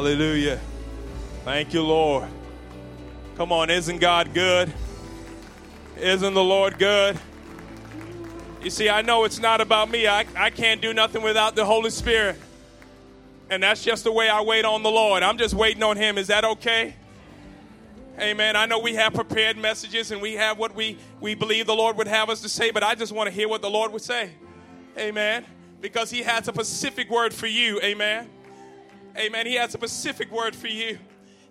Hallelujah. Thank you, Lord. Come on, isn't God good? Isn't the Lord good? You see, I know it's not about me. I, I can't do nothing without the Holy Spirit. And that's just the way I wait on the Lord. I'm just waiting on Him. Is that okay? Amen. I know we have prepared messages and we have what we, we believe the Lord would have us to say, but I just want to hear what the Lord would say. Amen. Because He has a specific word for you. Amen. Amen. He has a specific word for you.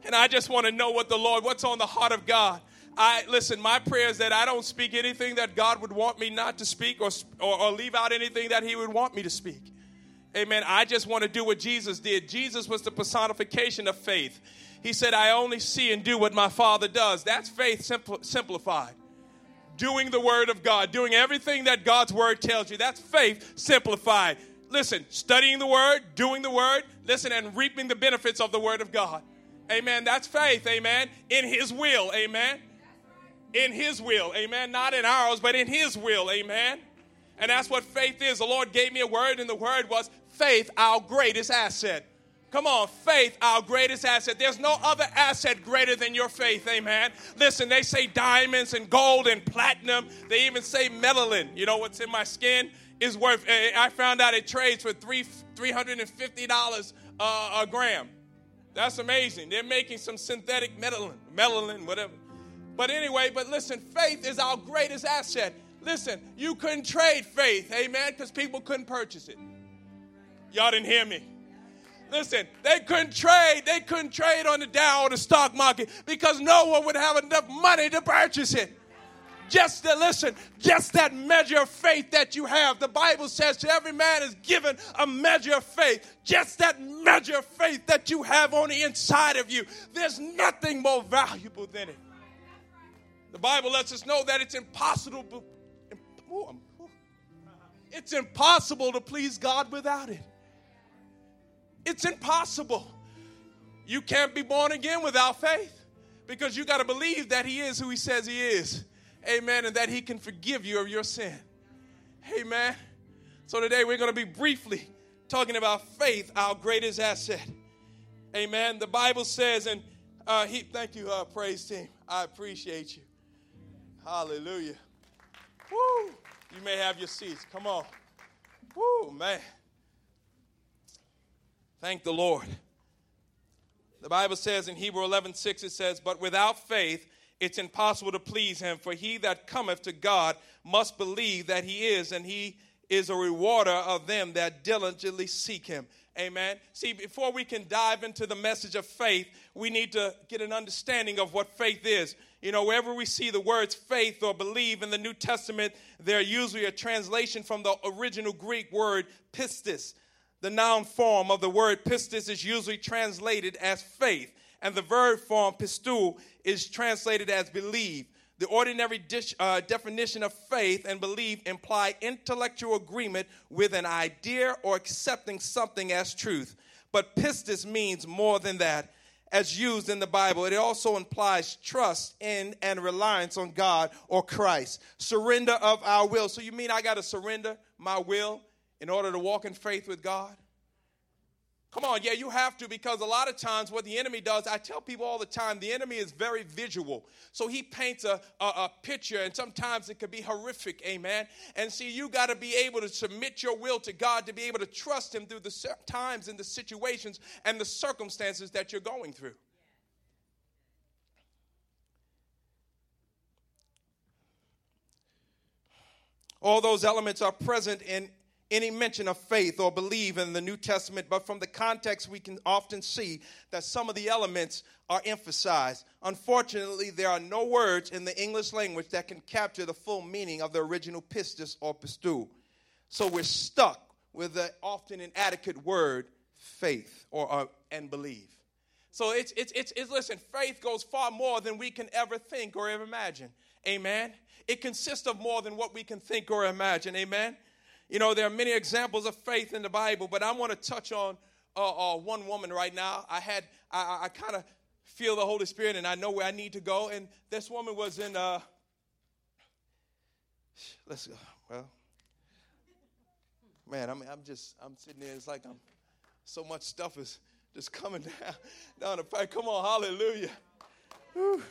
And I just want to know what the Lord, what's on the heart of God. I listen, my prayer is that I don't speak anything that God would want me not to speak or, or, or leave out anything that He would want me to speak. Amen. I just want to do what Jesus did. Jesus was the personification of faith. He said, I only see and do what my Father does. That's faith simpl- simplified. Doing the Word of God, doing everything that God's Word tells you. That's faith simplified. Listen, studying the Word, doing the Word, listen, and reaping the benefits of the Word of God. Amen. That's faith. Amen. In His will. Amen. In His will. Amen. Not in ours, but in His will. Amen. And that's what faith is. The Lord gave me a word, and the word was faith, our greatest asset. Come on, faith, our greatest asset. There's no other asset greater than your faith, amen. Listen, they say diamonds and gold and platinum. They even say melanin. You know what's in my skin is worth, eh, I found out it trades for three, $350 uh, a gram. That's amazing. They're making some synthetic melanin, melanin, whatever. But anyway, but listen, faith is our greatest asset. Listen, you couldn't trade faith, amen, because people couldn't purchase it. Y'all didn't hear me. Listen, they couldn't trade. They couldn't trade on the Dow or the stock market because no one would have enough money to purchase it. Just to listen, just that measure of faith that you have. The Bible says to every man is given a measure of faith. Just that measure of faith that you have on the inside of you. There's nothing more valuable than it. The Bible lets us know that it's impossible. It's impossible to please God without it. It's impossible. You can't be born again without faith because you got to believe that He is who He says He is. Amen. And that He can forgive you of your sin. Amen. So today we're going to be briefly talking about faith, our greatest asset. Amen. The Bible says, and uh, he, thank you, uh, praise team. I appreciate you. Hallelujah. Woo. You may have your seats. Come on. Woo, man. Thank the Lord. The Bible says in Hebrew 11 6, it says, But without faith, it's impossible to please him, for he that cometh to God must believe that he is, and he is a rewarder of them that diligently seek him. Amen. See, before we can dive into the message of faith, we need to get an understanding of what faith is. You know, wherever we see the words faith or believe in the New Testament, they're usually a translation from the original Greek word pistis. The noun form of the word pistis is usually translated as faith, and the verb form pistou is translated as believe. The ordinary dish, uh, definition of faith and belief imply intellectual agreement with an idea or accepting something as truth. But pistis means more than that. As used in the Bible, it also implies trust in and reliance on God or Christ. Surrender of our will. So, you mean I got to surrender my will in order to walk in faith with God? Come on, yeah, you have to because a lot of times what the enemy does, I tell people all the time, the enemy is very visual. So he paints a, a, a picture, and sometimes it could be horrific, amen. And see, you got to be able to submit your will to God to be able to trust Him through the times and the situations and the circumstances that you're going through. All those elements are present in any mention of faith or believe in the New Testament, but from the context, we can often see that some of the elements are emphasized. Unfortunately, there are no words in the English language that can capture the full meaning of the original pistis or pistou. So we're stuck with the often inadequate word faith or uh, and believe. So it's, it's, it's, it's, listen, faith goes far more than we can ever think or ever imagine. Amen. It consists of more than what we can think or imagine. Amen. You know, there are many examples of faith in the Bible, but I want to touch on uh, uh, one woman right now. I had, I, I kind of feel the Holy Spirit and I know where I need to go. And this woman was in, uh, let's go. Well, man, I mean, I'm just, I'm sitting there. It's like I'm, so much stuff is just coming down down the pipe. Come on, hallelujah. Whew.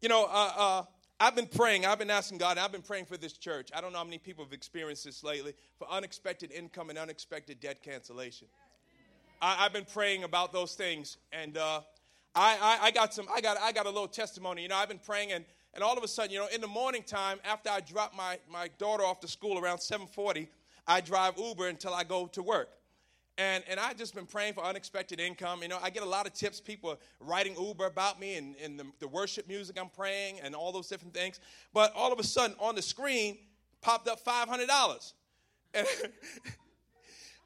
You know, uh, uh, I've been praying. I've been asking God. I've been praying for this church. I don't know how many people have experienced this lately for unexpected income and unexpected debt cancellation. I, have been praying about those things, and uh, I, I, I, got some. I got I got a little testimony. You know, I've been praying, and and all of a sudden, you know, in the morning time, after I drop my my daughter off to school around 7:40, I drive Uber until I go to work. And, and I've just been praying for unexpected income. You know, I get a lot of tips. People writing Uber about me and, and the, the worship music I'm praying and all those different things. But all of a sudden, on the screen, popped up $500. And,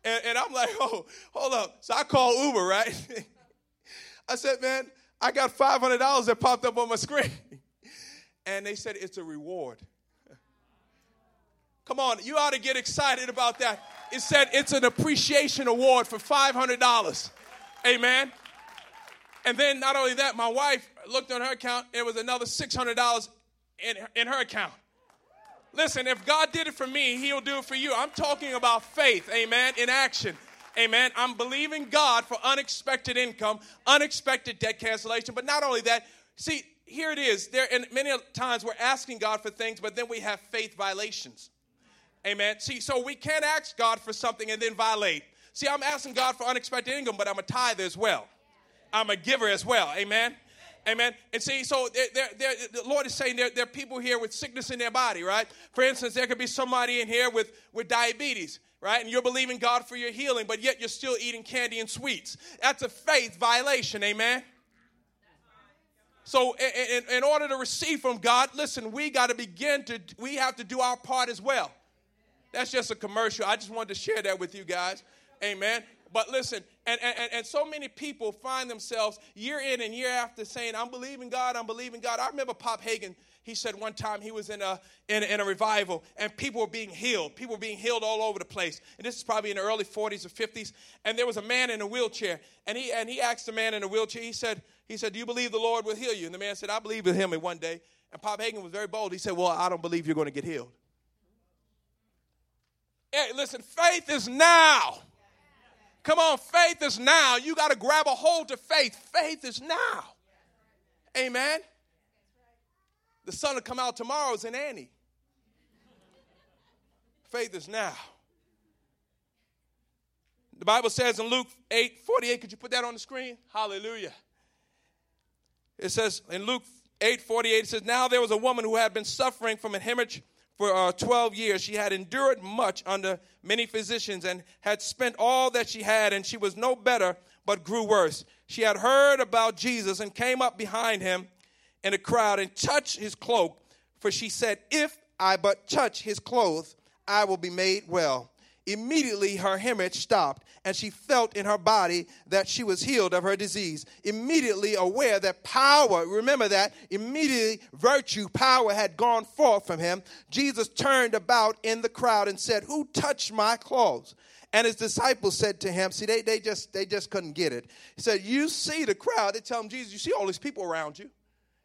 and, and I'm like, oh, hold up. So I call Uber, right? I said, man, I got $500 that popped up on my screen. And they said, it's a reward. Come on, you ought to get excited about that. It said it's an appreciation award for $500. Amen. And then not only that, my wife looked on her account, it was another $600 in, in her account. Listen, if God did it for me, He'll do it for you. I'm talking about faith, amen, in action. Amen. I'm believing God for unexpected income, unexpected debt cancellation. But not only that, see, here it is. There, and many times we're asking God for things, but then we have faith violations. Amen. See, so we can't ask God for something and then violate. See, I'm asking God for unexpected income, but I'm a tither as well. I'm a giver as well. Amen. Amen. And see, so they're, they're, the Lord is saying there, are people here with sickness in their body, right? For instance, there could be somebody in here with, with diabetes, right? And you're believing God for your healing, but yet you're still eating candy and sweets. That's a faith violation. Amen. So, in, in, in order to receive from God, listen, we got to begin to, we have to do our part as well. That's just a commercial. I just wanted to share that with you guys. Amen. But listen, and, and, and so many people find themselves year in and year after saying, I'm believing God, I'm believing God. I remember Pop Hagin, he said one time he was in a, in in a revival and people were being healed. People were being healed all over the place. And this is probably in the early 40s or 50s. And there was a man in a wheelchair. And he, and he asked the man in a wheelchair, he said, he said, Do you believe the Lord will heal you? And the man said, I believe in him in one day. And Pop Hagin was very bold. He said, Well, I don't believe you're going to get healed. Listen, faith is now. Come on, faith is now. You got to grab a hold of faith. Faith is now. Amen. The sun will come out tomorrow is in Annie. Faith is now. The Bible says in Luke 8 48, could you put that on the screen? Hallelujah. It says in Luke 8 48, it says, Now there was a woman who had been suffering from a hemorrhage for uh, 12 years. She had endured much under many physicians and had spent all that she had, and she was no better, but grew worse. She had heard about Jesus and came up behind him in a crowd and touched his cloak, for she said, If I but touch his clothes, I will be made well. Immediately her hemorrhage stopped, and she felt in her body that she was healed of her disease. Immediately aware that power, remember that, immediately virtue, power had gone forth from him. Jesus turned about in the crowd and said, Who touched my clothes? And his disciples said to him, See, they, they just they just couldn't get it. He said, You see the crowd, they tell him, Jesus, you see all these people around you.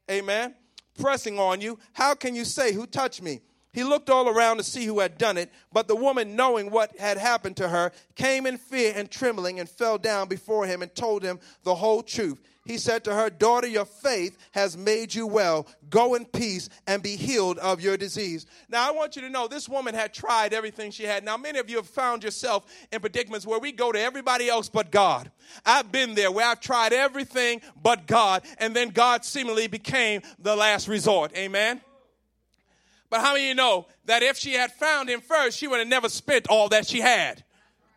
Amen. Pressing on you. How can you say, Who touched me? He looked all around to see who had done it, but the woman, knowing what had happened to her, came in fear and trembling and fell down before him and told him the whole truth. He said to her, Daughter, your faith has made you well. Go in peace and be healed of your disease. Now, I want you to know this woman had tried everything she had. Now, many of you have found yourself in predicaments where we go to everybody else but God. I've been there where I've tried everything but God, and then God seemingly became the last resort. Amen. But how many of you know that if she had found him first, she would have never spent all that she had?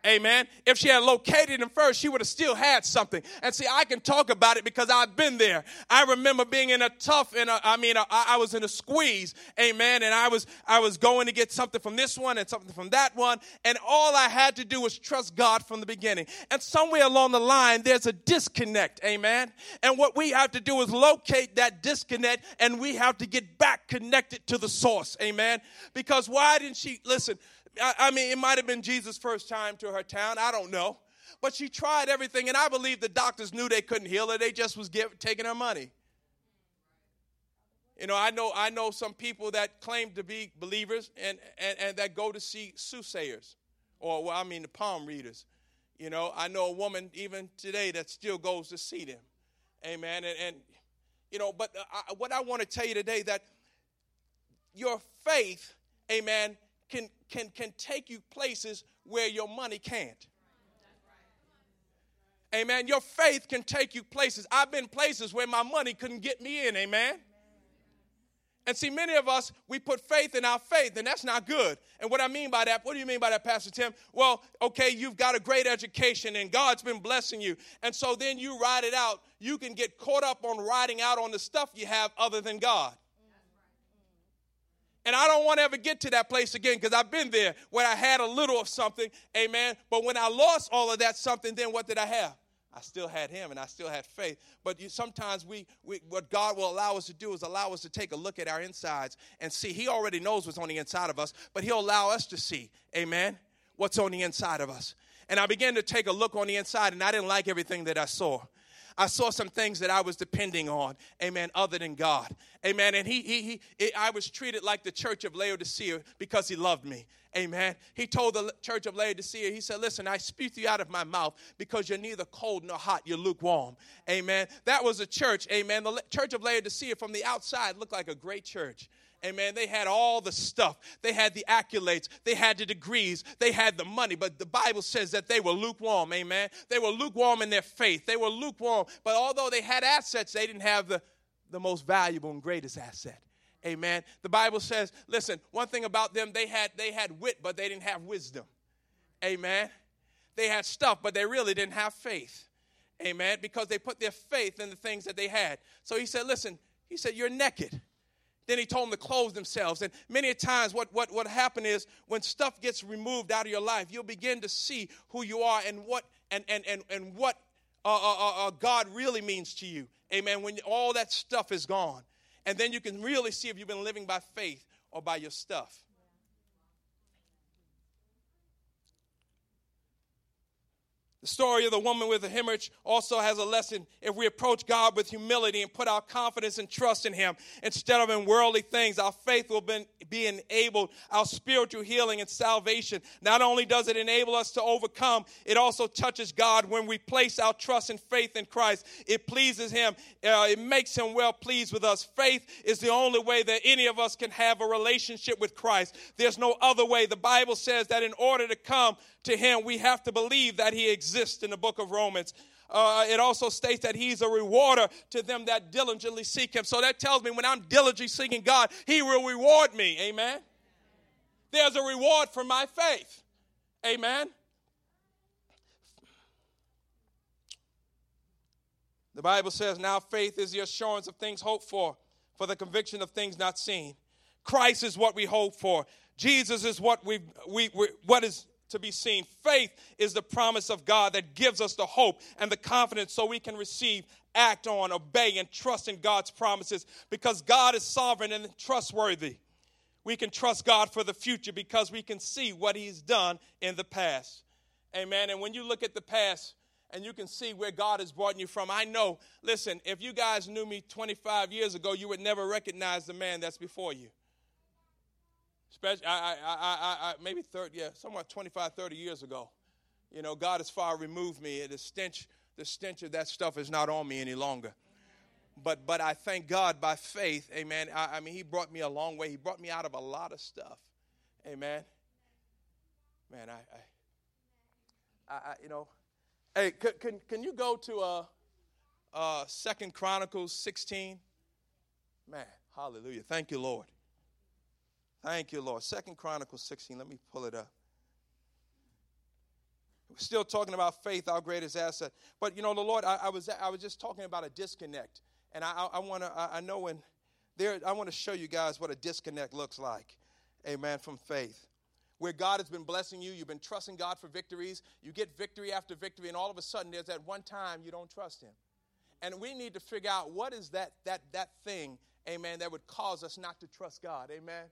Amen. If she had located him first, she would have still had something. And see, I can talk about it because I've been there. I remember being in a tough, in a, I mean, a, I was in a squeeze. Amen. And I was, I was going to get something from this one and something from that one. And all I had to do was trust God from the beginning. And somewhere along the line, there's a disconnect. Amen. And what we have to do is locate that disconnect and we have to get back connected to the source. Amen. Because why didn't she, listen, I, I mean, it might have been Jesus' first time to her town. I don't know. But she tried everything, and I believe the doctors knew they couldn't heal her. They just was give, taking her money. You know, I know I know some people that claim to be believers and, and, and that go to see soothsayers, or well, I mean the palm readers. You know, I know a woman even today that still goes to see them. Amen. And, and you know, but uh, I, what I want to tell you today that your faith, amen, can can can take you places where your money can't. Amen. Your faith can take you places. I've been places where my money couldn't get me in. Amen. And see, many of us, we put faith in our faith, and that's not good. And what I mean by that, what do you mean by that, Pastor Tim? Well, okay, you've got a great education, and God's been blessing you. And so then you ride it out. You can get caught up on riding out on the stuff you have other than God. And I don't want to ever get to that place again because I've been there where I had a little of something, amen. But when I lost all of that something, then what did I have? I still had him and I still had faith. But you, sometimes we, we, what God will allow us to do is allow us to take a look at our insides and see. He already knows what's on the inside of us, but He'll allow us to see, amen, what's on the inside of us. And I began to take a look on the inside, and I didn't like everything that I saw. I saw some things that I was depending on, amen, other than God, amen. And he, he, he, I was treated like the church of Laodicea because he loved me, amen. He told the church of Laodicea, he said, Listen, I speak you out of my mouth because you're neither cold nor hot, you're lukewarm, amen. That was a church, amen. The church of Laodicea from the outside looked like a great church. Amen. They had all the stuff. They had the accolades. They had the degrees. They had the money. But the Bible says that they were lukewarm. Amen. They were lukewarm in their faith. They were lukewarm. But although they had assets, they didn't have the, the most valuable and greatest asset. Amen. The Bible says, listen, one thing about them, they had they had wit, but they didn't have wisdom. Amen. They had stuff, but they really didn't have faith. Amen. Because they put their faith in the things that they had. So he said, listen, he said, You're naked. Then he told them to clothe themselves. And many times, what, what, what happened is when stuff gets removed out of your life, you'll begin to see who you are and what, and, and, and, and what uh, uh, uh, uh, God really means to you. Amen. When all that stuff is gone. And then you can really see if you've been living by faith or by your stuff. The story of the woman with the hemorrhage also has a lesson. If we approach God with humility and put our confidence and trust in Him instead of in worldly things, our faith will be enabled, our spiritual healing and salvation. Not only does it enable us to overcome, it also touches God when we place our trust and faith in Christ. It pleases Him, uh, it makes Him well pleased with us. Faith is the only way that any of us can have a relationship with Christ. There's no other way. The Bible says that in order to come to him, we have to believe that he exists in the book of Romans. Uh, it also states that he's a rewarder to them that diligently seek him. So that tells me when I'm diligently seeking God, he will reward me. Amen. There's a reward for my faith. Amen. The Bible says, now faith is the assurance of things hoped for, for the conviction of things not seen. Christ is what we hope for. Jesus is what we, we, we what is to be seen. Faith is the promise of God that gives us the hope and the confidence so we can receive, act on, obey, and trust in God's promises because God is sovereign and trustworthy. We can trust God for the future because we can see what He's done in the past. Amen. And when you look at the past, and you can see where God has brought you from. I know, listen, if you guys knew me 25 years ago, you would never recognize the man that's before you. Especially, I, I, I, I, maybe 30, yeah, somewhat 25, 30 years ago. You know, God has far removed me. The stench, the stench of that stuff is not on me any longer. But, but I thank God by faith, amen. I, I mean, He brought me a long way. He brought me out of a lot of stuff, amen. Man, I, I, I you know, hey, can, can, can you go to uh, uh, Second Chronicles 16? Man, hallelujah. Thank you, Lord. Thank you, Lord. Second Chronicles 16. Let me pull it up. We're still talking about faith, our greatest asset. But you know, the Lord, I, I was I was just talking about a disconnect, and I, I, want to I, I know when there I want to show you guys what a disconnect looks like. Amen. From faith where God has been blessing you, you've been trusting God for victories, you get victory after victory, and all of a sudden there's that one time you don't trust Him. And we need to figure out what is that that that thing, amen, that would cause us not to trust God. Amen.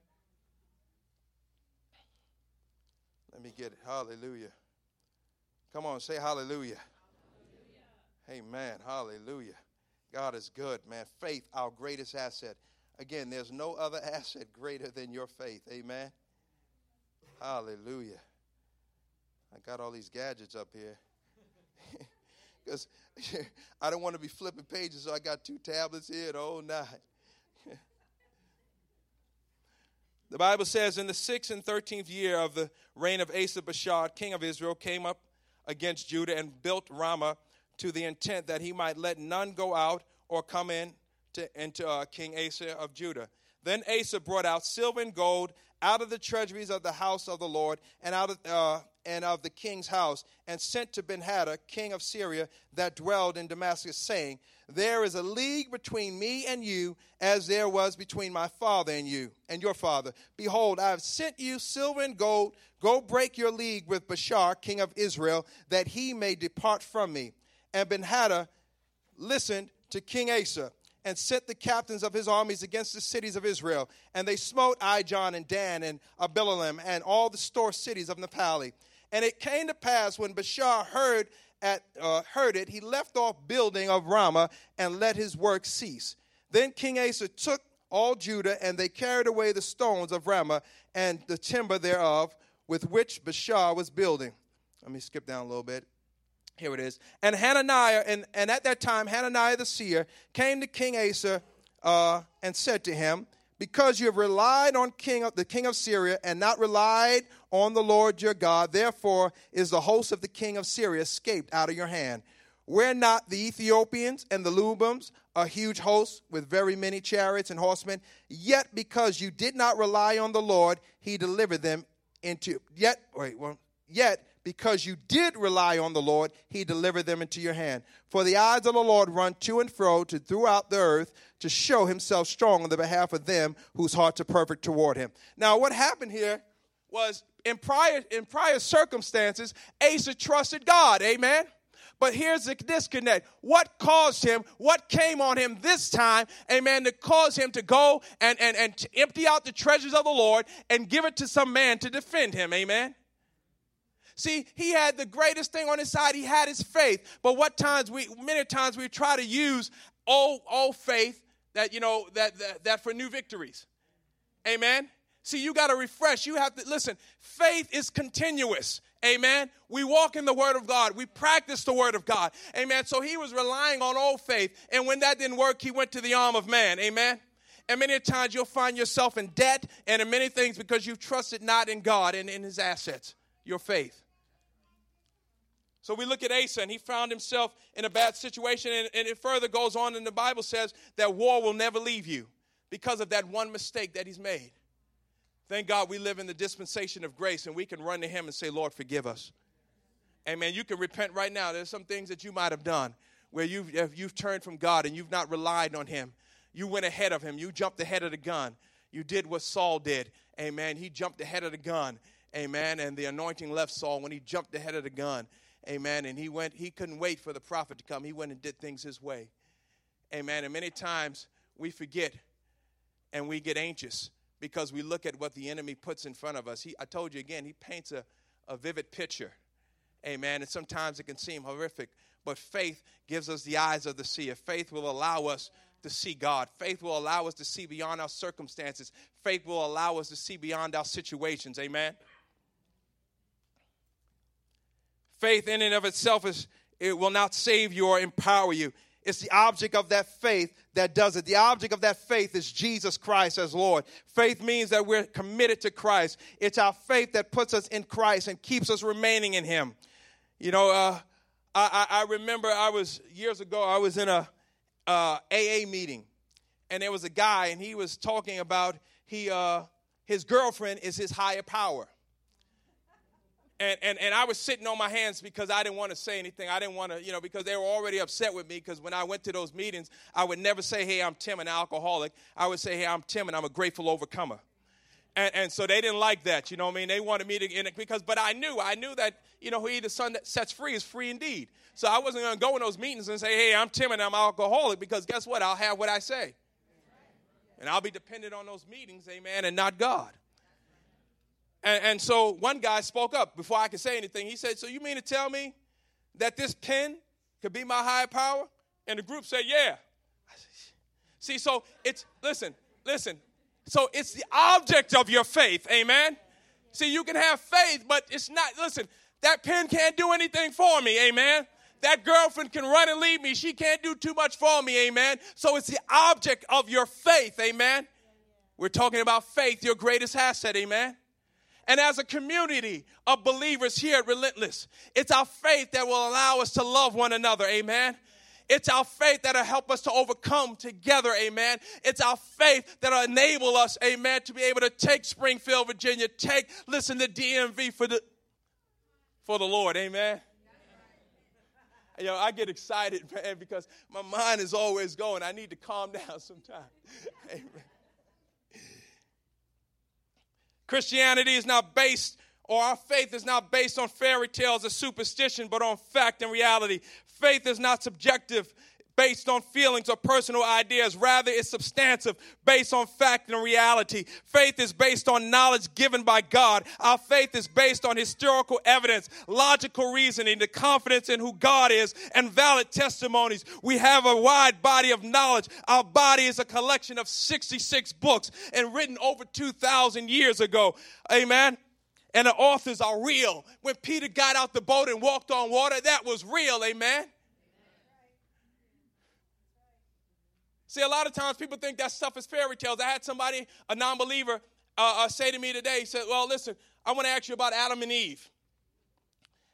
Let me get it. Hallelujah. Come on, say hallelujah. hallelujah. Amen. Hallelujah. God is good, man. Faith, our greatest asset. Again, there's no other asset greater than your faith. Amen. Hallelujah. I got all these gadgets up here. because I don't want to be flipping pages, so I got two tablets here the whole night. The Bible says, in the sixth and thirteenth year of the reign of Asa Baasha, king of Israel, came up against Judah and built Ramah to the intent that he might let none go out or come in to, into uh, King Asa of Judah. Then Asa brought out silver and gold out of the treasuries of the house of the Lord and out of, uh, and of the king's house, and sent to Benhadad, king of Syria, that dwelled in Damascus, saying, There is a league between me and you, as there was between my father and you, and your father. Behold, I have sent you silver and gold. Go break your league with Baasha, king of Israel, that he may depart from me. And Benhadad listened to King Asa and sent the captains of his armies against the cities of Israel. And they smote Ijon and Dan and Abelmaim and all the store cities of Naphtali. And it came to pass when Baasha heard, at, uh, heard it, he left off building of Ramah and let his work cease. Then King Asa took all Judah, and they carried away the stones of Ramah and the timber thereof with which Baasha was building. Let me skip down a little bit. Here it is. And Hananiah, and, and at that time, Hananiah the seer came to King Asa uh, and said to him, Because you have relied on king of, the king of Syria and not relied on the Lord your God, therefore is the host of the king of Syria escaped out of your hand. Were not the Ethiopians and the Lubims a huge host with very many chariots and horsemen? Yet because you did not rely on the Lord, he delivered them into yet wait, well, yet because you did rely on the Lord, he delivered them into your hand. For the eyes of the Lord run to and fro to throughout the earth to show himself strong on the behalf of them whose hearts are perfect toward him. Now, what happened here was in prior in prior circumstances, Asa trusted God. Amen. But here's the disconnect. What caused him, what came on him this time, amen, to cause him to go and, and, and empty out the treasures of the Lord and give it to some man to defend him, amen? See, he had the greatest thing on his side. He had his faith. But what times we, many times we try to use old, old faith that, you know, that, that, that for new victories. Amen. See, you got to refresh. You have to, listen, faith is continuous. Amen. We walk in the Word of God. We practice the Word of God. Amen. So he was relying on old faith. And when that didn't work, he went to the arm of man. Amen. And many times you'll find yourself in debt and in many things because you've trusted not in God and in his assets, your faith. So we look at Asa, and he found himself in a bad situation. And, and, it further goes on, and the Bible says that war will never leave you because of that one mistake that he's made. Thank God we live in the dispensation of grace, and we can run to him and say, Lord, forgive us. Amen. You can repent right now. There's some things that you might have done where you've, you've turned from God and you've not relied on him. You went ahead of him. You jumped ahead of the gun. You did what Saul did. Amen. He jumped ahead of the gun. Amen. And the anointing left Saul when he jumped ahead of the gun. Amen. And he went, he couldn't wait for the prophet to come. He went and did things his way. Amen. And many times we forget and we get anxious because we look at what the enemy puts in front of us. He, I told you again, he paints a, a vivid picture. Amen. And sometimes it can seem horrific, but faith gives us the eyes of the seer. Faith will allow us to see God. Faith will allow us to see beyond our circumstances. Faith will allow us to see beyond our situations. Amen. Faith in and of itself is it will not save you or empower you. It's the object of that faith that does it. The object of that faith is Jesus Christ as Lord. Faith means that we're committed to Christ. It's our faith that puts us in Christ and keeps us remaining in Him. You know, uh, I, I, remember I was years ago. I was in a uh, AA meeting, and there was a guy, and he was talking about he uh, his girlfriend is his higher power and, and, and I was sitting on my hands because I didn't want to say anything. I didn't want to, you know, because they were already upset with me. Because when I went to those meetings, I would never say, hey, I'm Tim, an alcoholic. I would say, hey, I'm Tim, and I'm a grateful overcomer. And, and so they didn't like that, you know what I mean? They wanted me to, because, but I knew, I knew that, you know, he the son that sets free is free indeed. So I wasn't going to go in those meetings and say, hey, I'm Tim and I'm alcoholic because guess what? I'll have what I say. And I'll be dependent on those meetings, amen, and not God. And, and so one guy spoke up before I could say anything. He said, So you mean to tell me that this pen could be my higher power? And the group said, Yeah. See, so it's, listen, listen. So it's the object of your faith, amen? See, you can have faith, but it's not, listen, that pen can't do anything for me, amen? That girlfriend can run and leave me. She can't do too much for me, amen. So it's the object of your faith, amen. We're talking about faith, your greatest asset, amen. And as a community of believers here at Relentless, it's our faith that will allow us to love one another, amen. It's our faith that'll help us to overcome together, amen. It's our faith that'll enable us, amen, to be able to take Springfield, Virginia, take, listen to DMV for the for the Lord, amen. Know, I get excited, man, because my mind is always going. I need to calm down sometimes. Amen. Christianity is not based, or our faith is not based on fairy tales or superstition, but on fact and reality. Faith is not subjective, based on feelings or personal ideas. Rather, it's substantive, based on fact and reality. Faith is based on knowledge given by God. Our faith is based on historical evidence, logical reasoning, the confidence in who God is, and valid testimonies. We have a wide body of knowledge. Our body is a collection of 66 books and written over 2,000 years ago. Amen and the authors are real. When Peter got out the boat and walked on water, that was real, amen. See, a lot of times people think that stuff is fairy tales. I had somebody, a non believer, uh, uh, say to me today, he said, Well, listen, I want to ask you about Adam and Eve.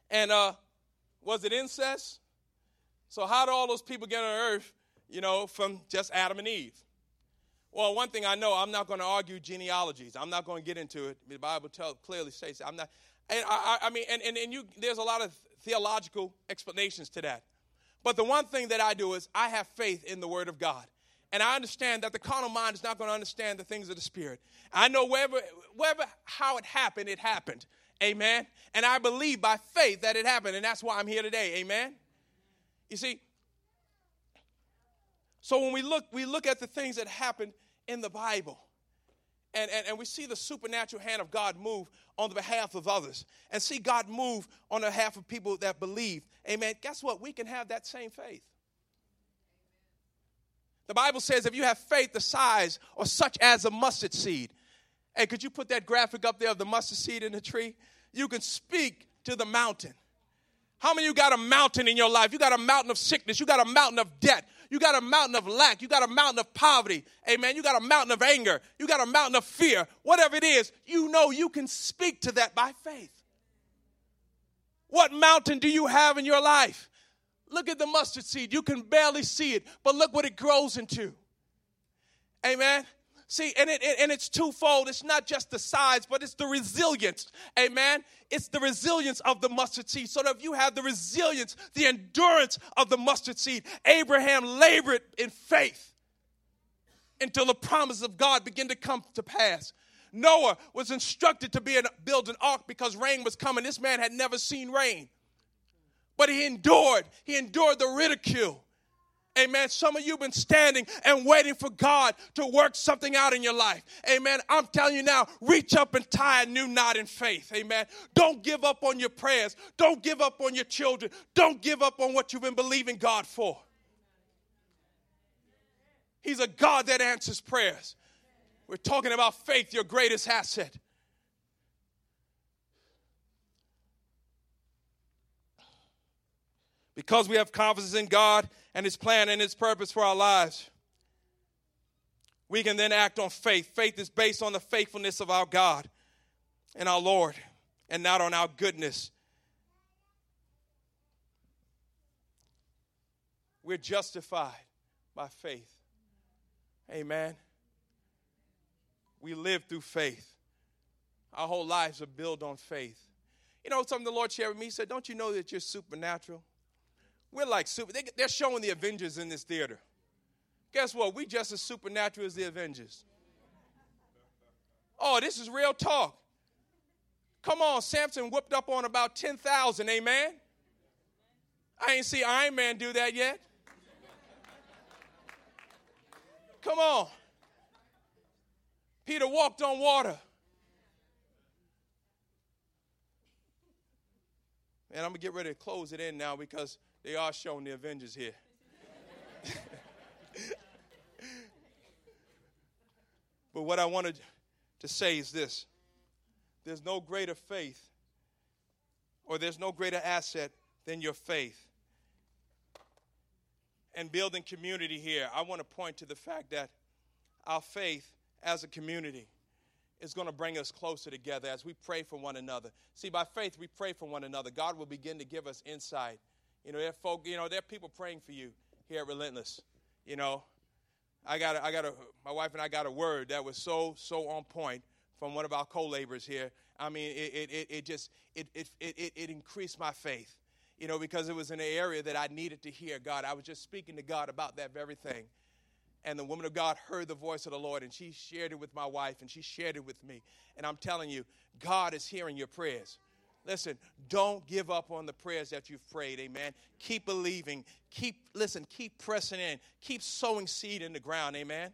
And uh, was it incest? So, how did all those people get on earth, you know, from just Adam and Eve? Well, one thing I know, I'm not going to argue genealogies. I'm not going to get into it. The Bible clearly says I'm not. And I, I mean, and, and, and you, there's a lot of theological explanations to that. But the one thing that I do is I have faith in the Word of God. And I understand that the carnal mind is not going to understand the things of the spirit. I know wherever, wherever, how it happened, it happened. Amen. And I believe by faith that it happened. And that's why I'm here today. Amen. You see, so when we look, we look at the things that happened in the Bible. And, and, and we see the supernatural hand of God move on the behalf of others and see God move on the behalf of people that believe. Amen. Guess what? We can have that same faith. The Bible says if you have faith the size or such as a mustard seed, hey, could you put that graphic up there of the mustard seed in the tree? You can speak to the mountain. How many you got a mountain in your life? You got a mountain of sickness. You got a mountain of debt. You got a mountain of lack. You got a mountain of poverty. Amen. You got a mountain of anger. You got a mountain of fear. Whatever it is, you know you can speak to that by faith. What mountain do you have in your life? Look at the mustard seed. You can barely see it, but look what it grows into. Amen. See, and, it, and it's twofold. It's not just the size, but it's the resilience. Amen. It's the resilience of the mustard seed. So that if you have the resilience, the endurance of the mustard seed, Abraham labored in faith until the promises of God begin to come to pass. Noah was instructed to be an, build an ark because rain was coming. This man had never seen rain but he endured. He endured the ridicule. Amen. Some of you have been standing and waiting for God to work something out in your life. Amen. I'm telling you now, reach up and tie a new knot in faith. Amen. Don't give up on your prayers. Don't give up on your children. Don't give up on what you've been believing God for. He's a God that answers prayers. We're talking about faith, your greatest asset. Because we have confidence in God and His plan and His purpose for our lives, we can then act on faith. Faith is based on the faithfulness of our God and our Lord and not on our goodness. We're justified by faith. Amen. We live through faith. Our whole lives are built on faith. You know, something the Lord shared with me, He said, Don't you know that you're supernatural? We're like super. They, they're showing the Avengers in this theater. Guess what? We just as supernatural as the Avengers. Oh, this is real talk. Come on, Samson whipped up on about 10,000, amen? I ain't see Iron Man do that yet. Come on. Peter walked on water. And I'm going to get ready to close it in now because they are showing the Avengers here. but what I wanted to say is this there's no greater faith or there's no greater asset than your faith. and building community here, I want to point to the fact that our faith as a community is going to bring us closer together as we pray for one another. See, by faith, we pray for one another. God will begin to give us insight. You know, there are folk, you know, there are people praying for you here at Relentless. You know, I got, a, I got a, my wife and I got a word that was so, so on point from one of our co-laborers here. I mean, it, it, it just, it, it, it, it increased my faith, you know, because it was in an area that I needed to hear God. I was just speaking to God about that very thing. And the woman of God heard the voice of the Lord, and she shared it with my wife, and she shared it with me. And I'm telling you, God is hearing your prayers. Listen, don't give up on the prayers that you've prayed, amen. Keep believing. Keep, listen, keep pressing in. Keep sowing seed in the ground, amen.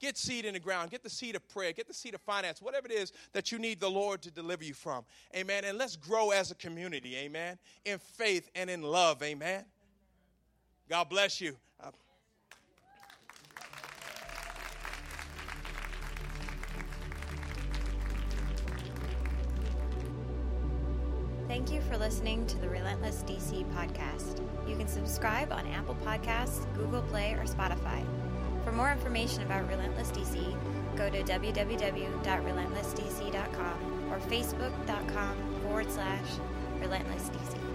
Get seed in the ground. Get the seed of prayer. Get the seed of finance. Whatever it is that you need the Lord to deliver you from. Amen. And let's grow as a community. Amen. In faith and in love. Amen. God bless you. Uh, Thank you for listening to the Relentless DC podcast. You can subscribe on Apple Podcasts, Google Play, or Spotify. For more information about Relentless DC, go to www.relentlessdc.com or facebook.com forward slash relentlessdc.